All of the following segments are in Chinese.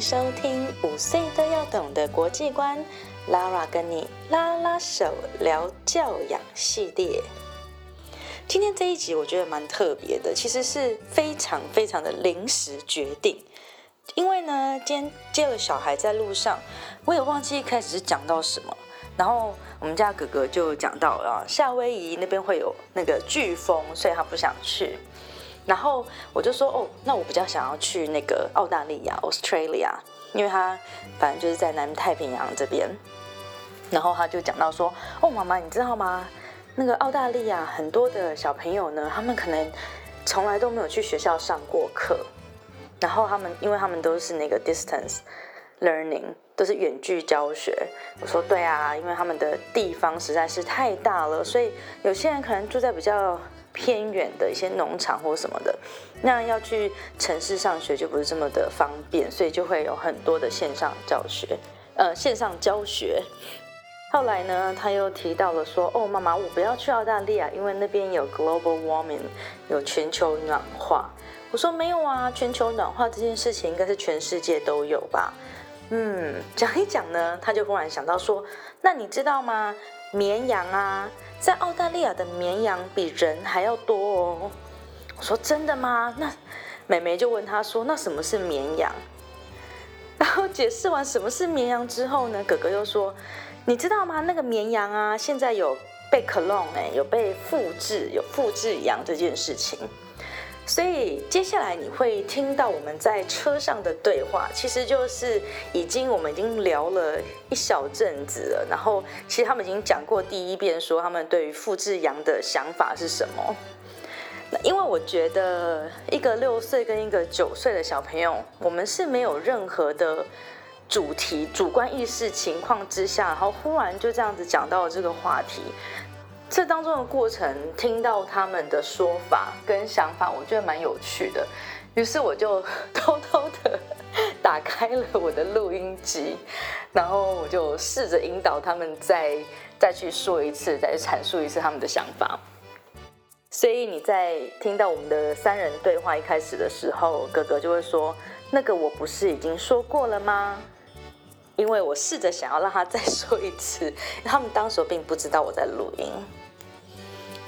收听五岁都要懂的国际观，Lara 跟你拉拉手聊教养系列。今天这一集我觉得蛮特别的，其实是非常非常的临时决定，因为呢，今天接了小孩在路上，我也忘记一开始是讲到什么，然后我们家哥哥就讲到啊，夏威夷那边会有那个飓风，所以他不想去。然后我就说哦，那我比较想要去那个澳大利亚 （Australia），因为他反正就是在南太平洋这边。然后他就讲到说哦，妈妈，你知道吗？那个澳大利亚很多的小朋友呢，他们可能从来都没有去学校上过课。然后他们，因为他们都是那个 distance learning，都是远距教学。我说对啊，因为他们的地方实在是太大了，所以有些人可能住在比较。偏远的一些农场或什么的，那要去城市上学就不是这么的方便，所以就会有很多的线上教学，呃，线上教学。后来呢，他又提到了说，哦，妈妈，我不要去澳大利亚，因为那边有 global warming，有全球暖化。我说没有啊，全球暖化这件事情应该是全世界都有吧？嗯，讲一讲呢，他就忽然想到说，那你知道吗？绵羊啊。在澳大利亚的绵羊比人还要多哦。我说真的吗？那美眉就问他说：“那什么是绵羊？”然后解释完什么是绵羊之后呢，哥哥又说：“你知道吗？那个绵羊啊，现在有被 clone 哎，有被复制，有复制羊这件事情。”所以接下来你会听到我们在车上的对话，其实就是已经我们已经聊了一小阵子了。然后其实他们已经讲过第一遍，说他们对于复制羊的想法是什么。因为我觉得一个六岁跟一个九岁的小朋友，我们是没有任何的主题、主观意识情况之下，然后忽然就这样子讲到了这个话题。这当中的过程，听到他们的说法跟想法，我觉得蛮有趣的。于是我就偷偷的打开了我的录音机，然后我就试着引导他们再再去说一次，再去阐述一次他们的想法。所以你在听到我们的三人对话一开始的时候，哥哥就会说：“那个我不是已经说过了吗？”因为我试着想要让他再说一次，他们当时并不知道我在录音。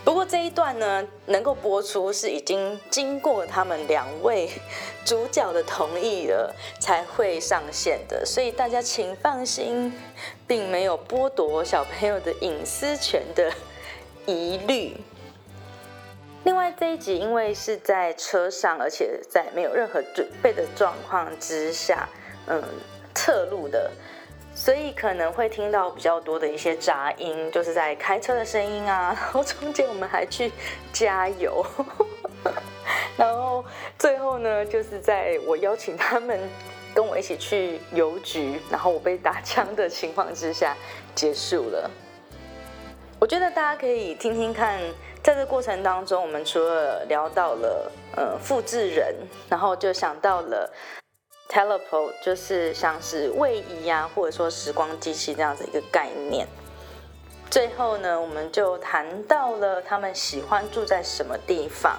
不过这一段呢，能够播出是已经经过他们两位主角的同意了才会上线的，所以大家请放心，并没有剥夺小朋友的隐私权的疑虑。另外这一集因为是在车上，而且在没有任何准备的状况之下，嗯。侧录的，所以可能会听到比较多的一些杂音，就是在开车的声音啊。然后中间我们还去加油，然后最后呢，就是在我邀请他们跟我一起去邮局，然后我被打枪的情况之下结束了。我觉得大家可以听听看，在这过程当中，我们除了聊到了呃复制人，然后就想到了。Teleport 就是像是位移啊，或者说时光机器这样子一个概念。最后呢，我们就谈到了他们喜欢住在什么地方，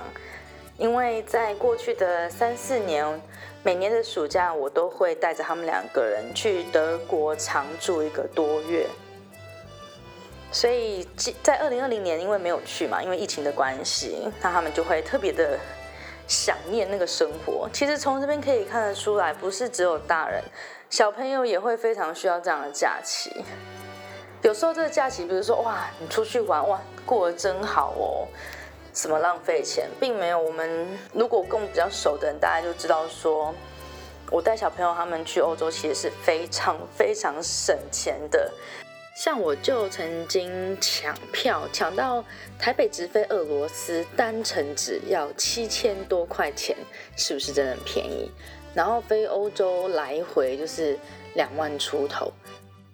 因为在过去的三四年，每年的暑假我都会带着他们两个人去德国常住一个多月。所以在二零二零年，因为没有去嘛，因为疫情的关系，那他们就会特别的。想念那个生活，其实从这边可以看得出来，不是只有大人，小朋友也会非常需要这样的假期。有时候这个假期，比如说哇，你出去玩哇，过得真好哦，什么浪费钱，并没有。我们如果跟我比较熟的人，大家就知道说，我带小朋友他们去欧洲，其实是非常非常省钱的。像我就曾经抢票抢到台北直飞俄罗斯，单程只要七千多块钱，是不是真的很便宜？然后飞欧洲来回就是两万出头。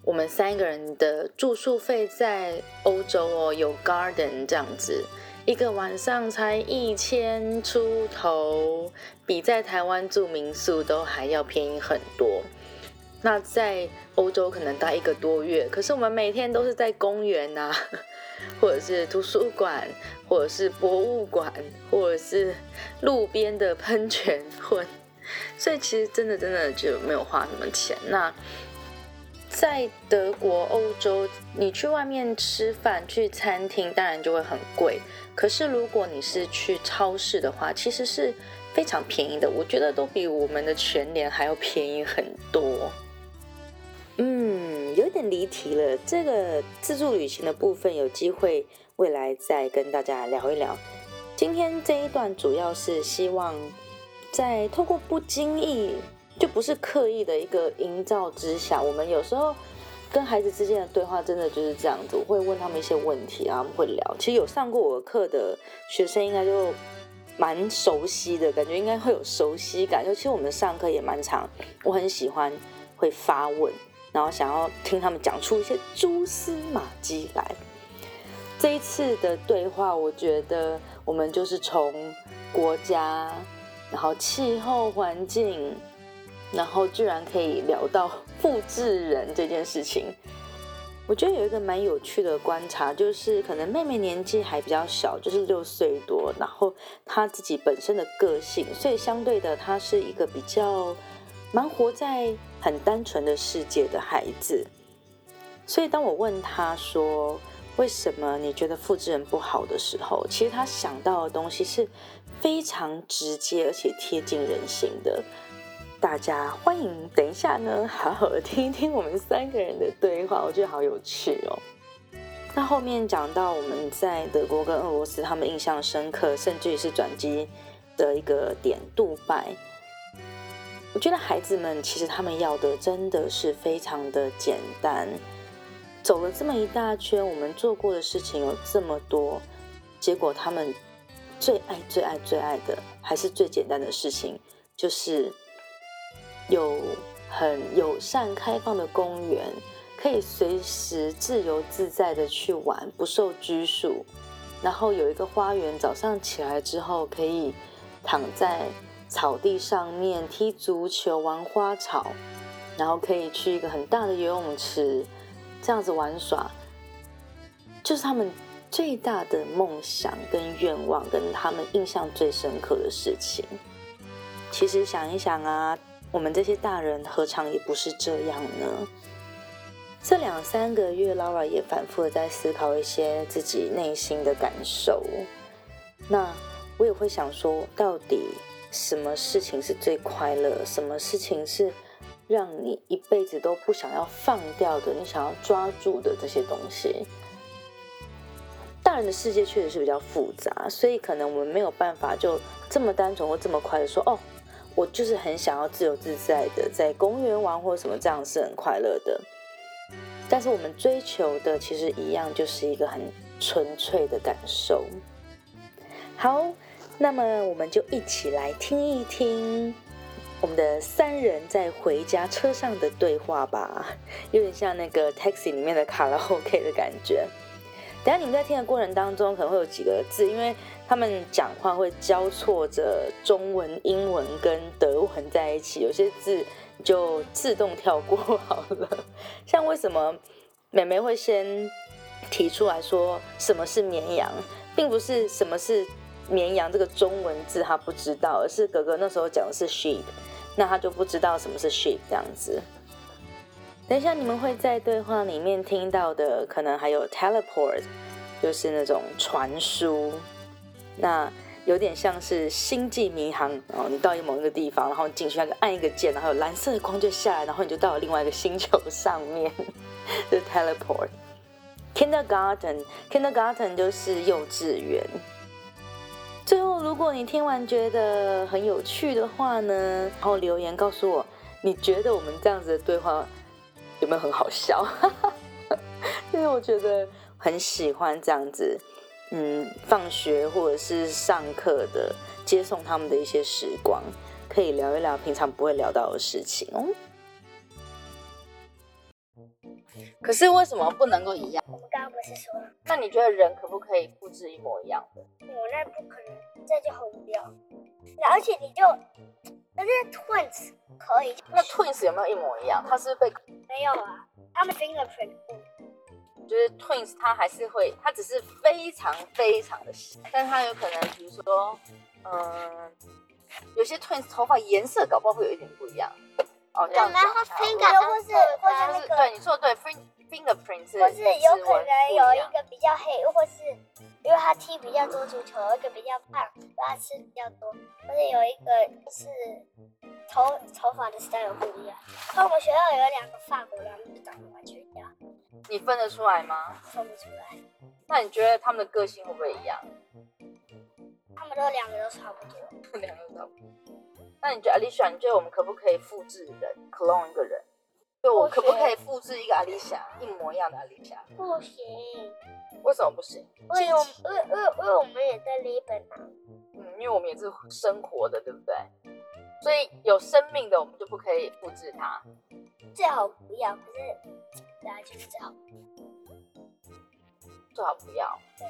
我们三个人的住宿费在欧洲哦，有 garden 这样子，一个晚上才一千出头，比在台湾住民宿都还要便宜很多。那在欧洲可能待一个多月，可是我们每天都是在公园 呐，或者是图书馆，或者是博物馆，或者是路边的喷泉混，所以其实真的真的就没有花什么钱。那在德国、欧洲，你去外面吃饭、去餐厅，当然就会很贵。可是如果你是去超市的话，其实是非常便宜的。我觉得都比我们的全年还要便宜很多。嗯，有点离题了。这个自助旅行的部分，有机会未来再跟大家聊一聊。今天这一段主要是希望在透过不经意，就不是刻意的一个营造之下，我们有时候跟孩子之间的对话，真的就是这样子。我会问他们一些问题啊，会聊。其实有上过我的课的学生，应该就蛮熟悉的感觉，应该会有熟悉感。就其我们上课也蛮长，我很喜欢会发问。然后想要听他们讲出一些蛛丝马迹来。这一次的对话，我觉得我们就是从国家，然后气候环境，然后居然可以聊到复制人这件事情。我觉得有一个蛮有趣的观察，就是可能妹妹年纪还比较小，就是六岁多，然后她自己本身的个性，所以相对的，她是一个比较。蛮活在很单纯的世界的孩子，所以当我问他说为什么你觉得复制人不好的时候，其实他想到的东西是非常直接而且贴近人心的。大家欢迎等一下呢，好好的听一听我们三个人的对话，我觉得好有趣哦。那后面讲到我们在德国跟俄罗斯，他们印象深刻，甚至于是转机的一个点，杜拜。我觉得孩子们其实他们要的真的是非常的简单。走了这么一大圈，我们做过的事情有这么多，结果他们最爱、最爱、最爱的还是最简单的事情，就是有很友善、开放的公园，可以随时自由自在的去玩，不受拘束。然后有一个花园，早上起来之后可以躺在。草地上面踢足球、玩花草，然后可以去一个很大的游泳池，这样子玩耍，就是他们最大的梦想跟愿望，跟他们印象最深刻的事情。其实想一想啊，我们这些大人何尝也不是这样呢？这两三个月，Laura 也反复的在思考一些自己内心的感受。那我也会想说，到底。什么事情是最快乐？什么事情是让你一辈子都不想要放掉的？你想要抓住的这些东西？大人的世界确实是比较复杂，所以可能我们没有办法就这么单纯或这么快的说：“哦，我就是很想要自由自在的在公园玩或什么，这样是很快乐的。”但是我们追求的其实一样，就是一个很纯粹的感受。好。那么我们就一起来听一听我们的三人在回家车上的对话吧，有点像那个 taxi 里面的卡拉 OK 的感觉。等下你们在听的过程当中，可能会有几个字，因为他们讲话会交错着中文、英文跟德文在一起，有些字就自动跳过好了。像为什么美眉会先提出来说什么是绵羊，并不是什么是。绵羊这个中文字他不知道，而是哥哥那时候讲的是 sheep，那他就不知道什么是 sheep 这样子。等一下你们会在对话里面听到的，可能还有 teleport，就是那种传输，那有点像是星际迷航哦，你到一某一个地方，然后进去，那个按一个键，然后有蓝色的光就下来，然后你就到了另外一个星球上面，是 teleport。kindergarten，kindergarten 就是幼稚园。最后，如果你听完觉得很有趣的话呢，然后留言告诉我，你觉得我们这样子的对话有没有很好笑？因为我觉得很喜欢这样子，嗯，放学或者是上课的接送他们的一些时光，可以聊一聊平常不会聊到的事情哦。可是为什么不能够一样？我们刚刚不是说？那你觉得人可不可以复制一模一样的？我那不可能，这就很无聊。而且你就，可是 twins 可以。那 twins 有没有一模一样？它是被没有啊？他们 fingerprint 就是 twins，它还是会，它只是非常非常的细，但它有可能，比如说，嗯，有些 twins 头发颜色搞不好会有一点不一样。哦，这样然后讲才有 finger 或是或是那个对，你说的对，finger fingerprint 是或是有可能有一个个比较黑，或是因为他踢比较多足球，有一个比较胖，他吃比较多，或者有一个是头头发的 style 不一样。像我们学校有两个法国人，他们就长得完全一样，你分得出来吗？分不出来。那你觉得他们的个性会不会一样？他们都两个都差不多。两个都差不多。那你觉得 Alicia，你觉得我们可不可以复制人，clone 一个人？就我可不可以复制一个 Alicia 一模一样的 Alicia？不行，为什么不行？因为我因为因为因为我们也在日本啊。嗯，因为我们也是生活的，对不对？所以有生命的我们就不可以复制它。最好不要，可是大家就是最好。最好不要。对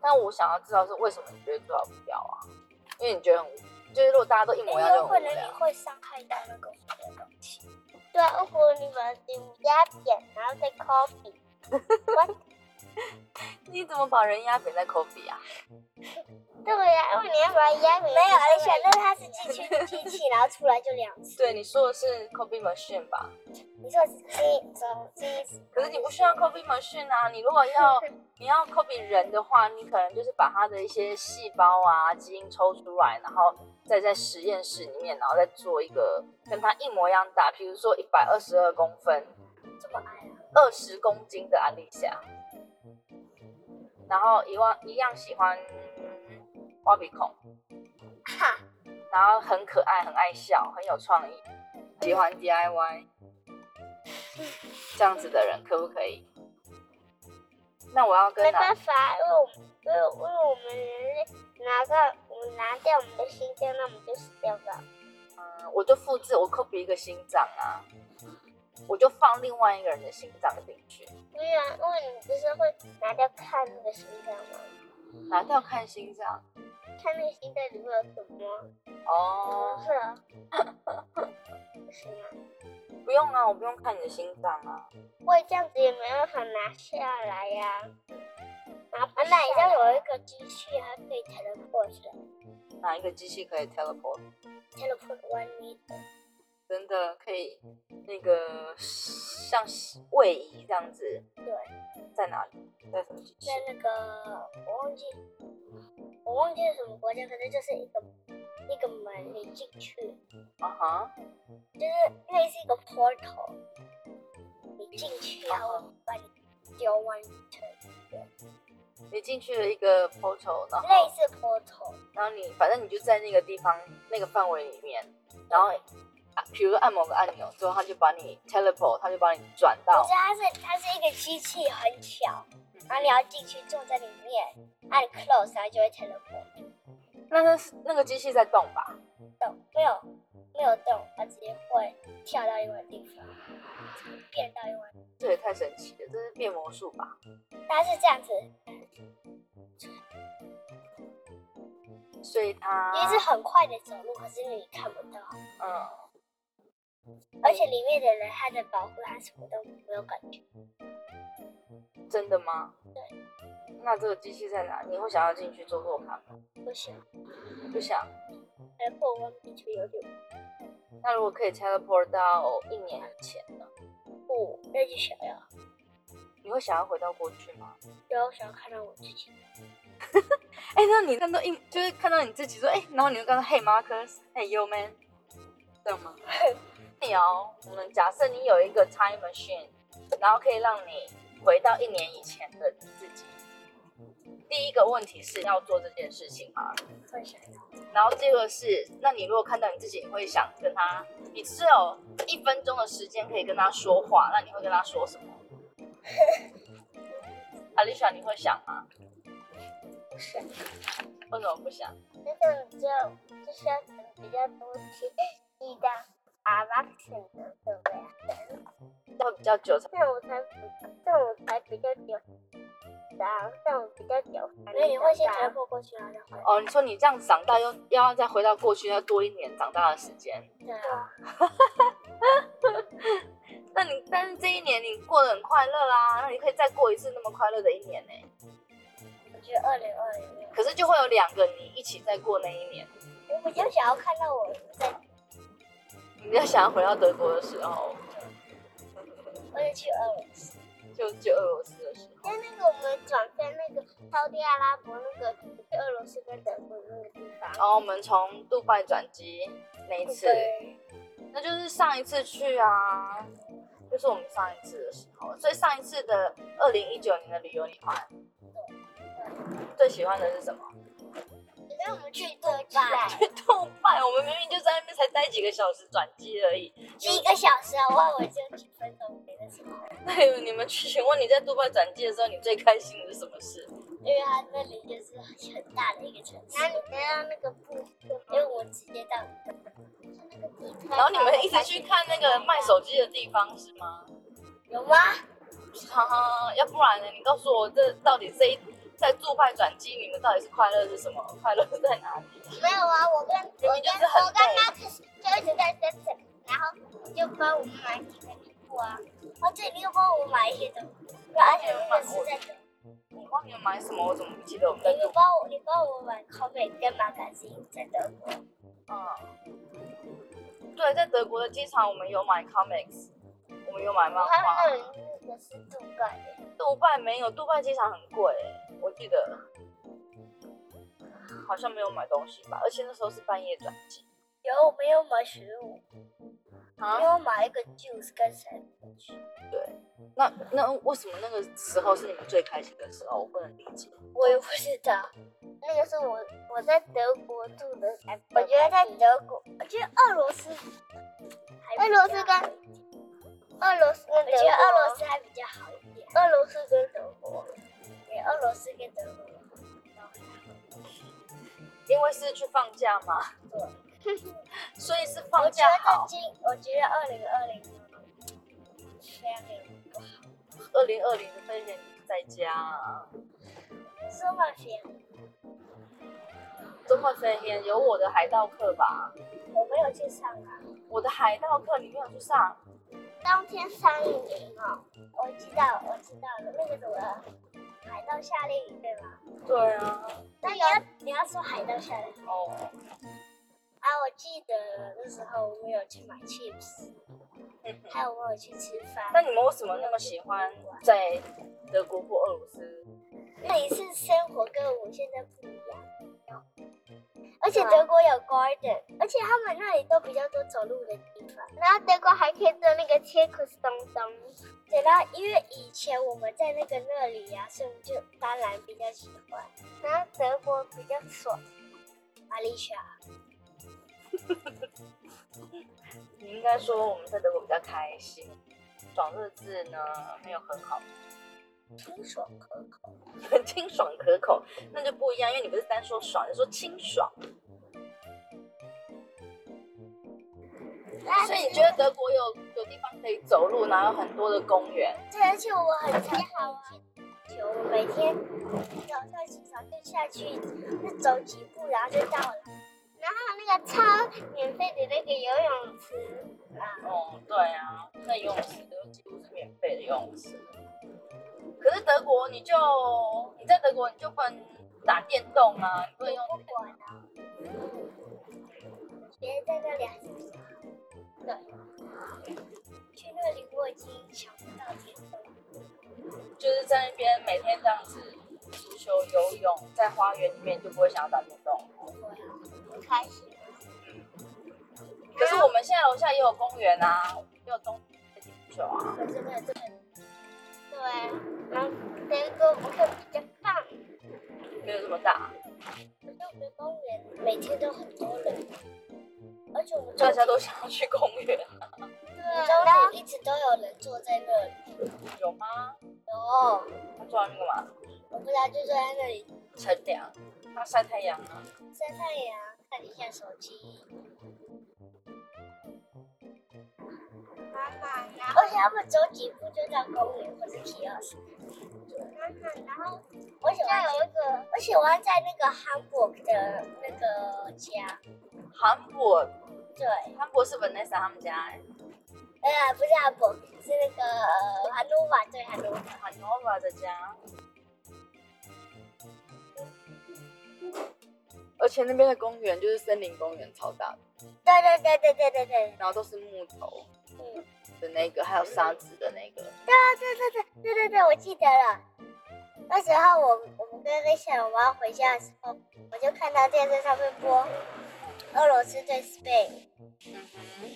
但我想要知道是为什么你觉得最好不要啊？因为你觉得很，就是如果大家都一模一样就有可能你。会伤害到那个别的东西。对啊，如果你把底压扁，然后再 copy，你怎么把人压扁再 copy 啊？对呀，因为你要把它压扁。没有，而且那它是进去机器，然后出来就两次。对，你说的是 copy machine 吧？你说的是机走机，可是你不需要 copy machine 啊，你如果要你要 copy 人的话，你可能就是把他的一些细胞啊、基因抽出来，然后再在实验室里面，然后再做一个跟他一模一样大，比如说一百二十二公分、这么矮啊？二十公斤的安利夏，然后一万一样喜欢挖鼻孔，哈，然后很可爱、很爱笑、很有创意，喜欢 DIY，这样子的人可不可以？那我要跟没办法，因为我们因为因为我们人类拿个我们拿掉我们的心脏，那我们就死掉了。嗯，我就复制我 copy 一个心脏啊，我就放另外一个人的心脏进去，对啊，因为你不是会拿掉看那个心脏吗？拿掉看心脏。看那个心脏里面有什么？哦，是啊，不行啊，不用啊，我不用看你的心脏啊。我这样子也没办法拿下来呀、拿不那你知道有一个机器，它可以 teleport 哪一个机器可以 teleport？teleport one meter。真的可以那个像位移这样子，对，在哪里？在什么机器在？那个我忘记，我忘记是什么国家，可是就是一个一个门，你进去。啊哈，就是类似一个 portal，你进去然后把你丢 one meter，你进去了一个 portal，然后类似 portal。然后你反正你就在那个地方那个范围里面，然后啊比如说按某个按钮之后，它就把你 teleport，它就把你转到可是它是它是一个机器，很巧，然后你要进去坐在里面，按 close 它就会 teleport 那那是那个机器在动吧？动，没有没有动，它直接会跳到另外地方，变到另外地方。这也太神奇了，这是变魔术吧？它是这样子，所以它也是很快的走路，可是你看不到，嗯，而且里面的人他的保护他，什么都没有感觉。真的吗？对。那这个机器在哪？你会想要进去做做看吗？不想，不想。哎破万地球有点那如果可以 teleport 到一年以前呢？不，那就想要，你会想要回到过去吗？然后想要看到我自己。哎、那你看到一就是看到你自己说，哎、然后你就跟他 Hey Marcus, Hey Yo Man，这样吗？你哦，我们假设你有一个 time machine，然后可以让你回到一年以前的自己。第一个问题是要做这件事情吗？会想要，然后第二个是，那你如果看到你自己，你会想跟他，你只有一分钟的时间可以跟他说话，那你会跟他说什么？Alicia，你会想吗？不想。为什么不想？那种就就是比较多期你的 action 的，对不对？会比较久才这样我才不，这样我才比较久。长，这样我比较久。所以你会先突破过去，然后再回来。哦，你说你这样长大又要再回到过去，要多一年长大的时间。对啊，那你但是这一年你过得很快乐啦，那你可以再过一次那么快乐的一年呢。我觉得二零二零年可是就会有两个你一起再过那一年。不会比较想要看到我在，你比较想要回到德国的时候，我也去俄罗斯。就去俄罗斯的时候。因为那个我们转飞那个沙特阿拉伯那个去俄罗斯跟德国那个地方。然后我们从杜拜转机那一次，那就是上一次去啊，就是我们上一次的时候。所以上一次的二零一九年的旅游，你们最喜欢的是什么？因为我们去杜拜去杜拜，我们明明就在那边才待几个小时转机而已。几个小时啊，我以为就几分钟 那你们去，请问你在杜拜转机的时候，你最开心的是什么事？因为它那里就是很大的一个城市，然后你看到那个布，因为我直接到那个地方，然后你们一直去看那个卖手机的地方是吗？有吗？哈哈，要不然呢？你告诉我，这到底这一在杜拜转机，你们到底是快乐是什么？快乐在哪里？这里又帮我买一些东西，而且那个是在等。我帮你们买什么？我怎么不记得我们在你杜拜？帮我，你帮我买 comic 跟 magazine 在德国。嗯，对，在德国的机场，我们有买 comics，我们有买漫画。那里那个是杜拜的，杜拜没有，杜拜机场很贵，我记得好像没有买东西吧，而且那时候是半夜转机有我没有买食物，啊我买一个 juice 跟 sandwich。对，那那为什么那个时候是你们最开心的时候？我不能理解。我也不知道，那个是我我在德国住的，我觉得在德国，我觉得俄罗斯，俄罗斯跟俄罗斯跟德国，我觉得俄罗斯还比较好一点。俄罗斯跟德国，对，俄罗斯跟德国。因为是去放假嘛，对，所以是我放觉得假好。今，我觉得二零二零二零二零的飞人在家、啊，说话飞，周末飞天有我的海盗课吧？我没有去上啊。我的海盗课你没有去上？当天上映营哦，我知道，我知道了，那个什么海盗夏令营对吗？对啊，那你要你要说海盗夏令营哦，啊？我记得那时候我们有去买 chips，嗯还有我有去吃饭。那你们为什么那么喜欢在德国或俄罗斯？那里是生活跟我们现在不一样。而且德国有 garden，而且他们那里都比较多走路的地方。然后德国还可以做那个切克斯东东。对，然后因为以前我们在那个那里呀、所以我们就当然比较喜欢。然后德国比较爽，阿丽莎。你应该说我们在德国比较开心，爽日子呢没有很好，清爽可口。很 清爽可口，那就不一样，因为你不是单说爽，你说清爽，所以你觉得德国有有地方可以走路，然后有很多的公园，对，而且我很常好啊。球，我每天早上起床就下去，就走几步，然后就到了。然后那个超免费的那个游泳池啊，哦，对啊，那游泳池都几乎是免费的游泳池。可是德国你就你在德国你就不能打电动啊，你不能用不管啊。别人在那里还是比较好。对，去那里我已经想不到。就是在那边每天这样子足球、游泳，在花园里面就不会想要打电动。不会啊，很开心。可是我们现在楼下也有公园啊，也有冬天踢足球啊。可是那真的，对，然后德国我会比较胖。没有这么大，可是我们公园每天都很多人，而且我们大家都想要去公园，对，然后一直都有人坐在那里。有吗？有，他坐在那个嘛，我不知道就坐在那里乘凉，他晒太阳啊。晒太阳，看一下手机。妈妈，然后而且他们走几步就到公园或者体二室。妈妈，然后我喜欢有一个，我喜欢在那个韩国的那个家，韩国，对，韩国是 Vanessa 他们家哎、呃，不是韩国，是那个呃韩诺瓦，对，韩诺瓦。韩 Nova 的家。而且那边的公园就是森林公园，超大的，对对对对对对对，然后都是木头嗯，的那个，还有沙子的那个。对啊对对对对对对，我记得了。那时候我我们跟那小我要回家的时候，我就看到电视上面播俄罗斯对 Spain，嗯哼，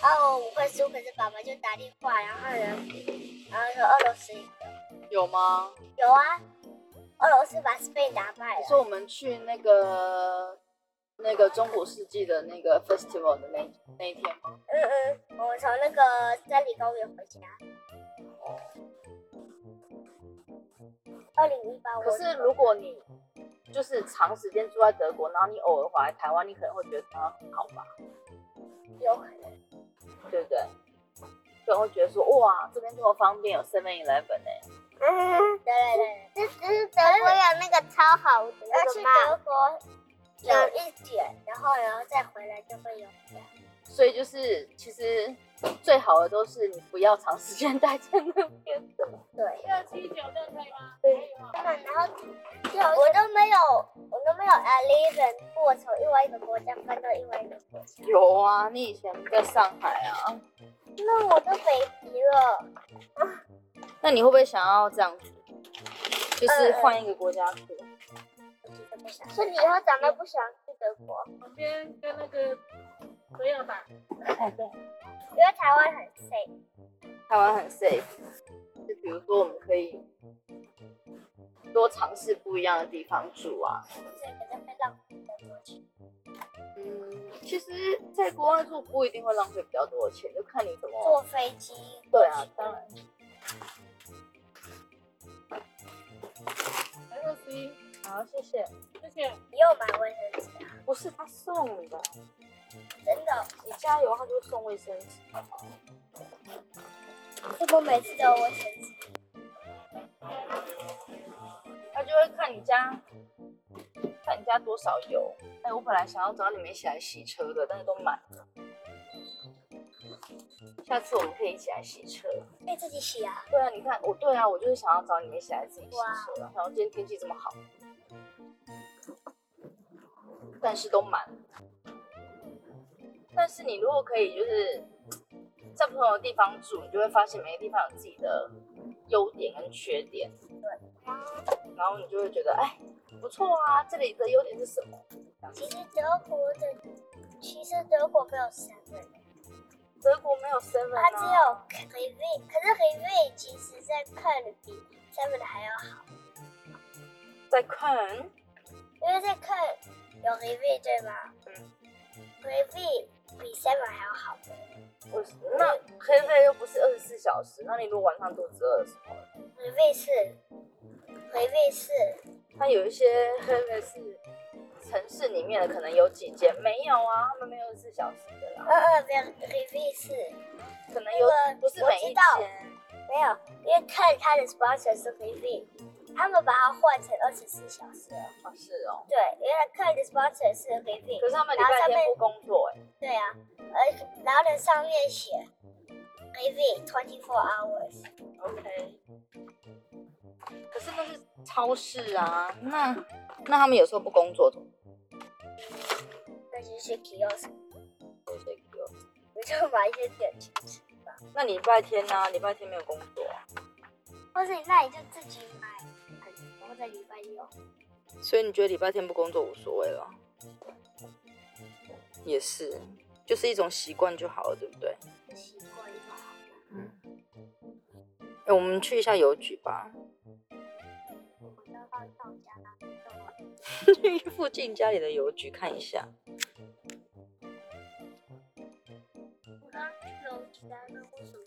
然后我会输，可是爸爸就打电话，然后人，然后说俄罗斯赢了有吗？有啊，俄罗斯把 Spain 打败了。你说我们去那个那个中古世纪的那个 festival 的那那一天吗？嗯嗯，我们从那个森林公园回家。二零一八，可是如果你就是长时间住在德国，然后你偶尔回来台湾，你可能会觉得台湾很好吧，有可能。对不对？可能会觉得说，哇，这边这么方便，有 Seven Eleven 呢。嗯，对对对，这只是德国有那个超好的那个去德国有一点，然后然后再回来就会有这样。所以就是其实最好的都是你不要长时间待在那边的。对，二七九六可以吗？对，当然，然后就我都没有，我都没有 eleven 过从另外一个国家搬到另外一个国家，有啊，你以前在上海啊，那我都北极了。那你会不会想要这样子，就是换一个国家住？所以你以后长大不想去德国，旁边跟那个朋友吧，哎，对，因为台湾很 safe。台湾很 safe。就比如说，我们可以多尝试不一样的地方住啊。嗯，其实，在国外住不一定会浪费比较多的钱，就看你怎么。坐飞机。对啊，当然。好，谢谢。谢谢。你又买卫生纸啊？不是他送的，真的？你加油他就送卫生纸。怎么每次都有卫生纸？他就会看你家，看你家多少油。哎，我本来想要找你们一起来洗车的，但是都满了。下次我们可以一起来洗车。可以自己洗啊？对啊，你看我，对啊，我就是想要找你们一起来自己洗车。然后今天天气这么好，但是都满。但是你如果可以，就是在不同的地方住，你就会发现每个地方有自己的优点跟缺点。对。然后你就会觉得，哎，不错啊，这里的优点是什么？其实德国的，其实德国没有 seven，德国没有 seven，它只有 h e v 可是 h e v 其实在看的比 seven 的还要好，在看，因为在看有 h e v 对吗？嗯。h e v 比 seven 还要好。的我那黑费又不是二十四小时，那你如果晚上肚子饿的时候，r e v 是 h e v 是。它有一些黑费是城市里面的，可能有几间没有啊，他们没有二十四小时的啦，呃呃，没有 r e v 是可能有那个不是每一间。没有，因为看他的 sponsor 是 e v 他们把它换成二十四小时了。哦，是哦。对，因为看的 sponsor 是 e v 可是他们礼拜天不工作哎、对啊，而然后呢上面写 e v twenty four hours。OK。可是那是超市啊，那那他们有时候不工作怎么那就是 kiosk，有些有？你就买一些点心吃吧，那礼拜天呢、礼拜天没有工作啊、或者你那你就自己买，然后在礼拜六。所以你觉得礼拜天不工作无所谓了？也是，就是一种习惯就好了，对不对？习惯就好了。嗯。哎、我们去一下邮局吧，去附近家里的邮局看一下。我刚刚去楼下那为什么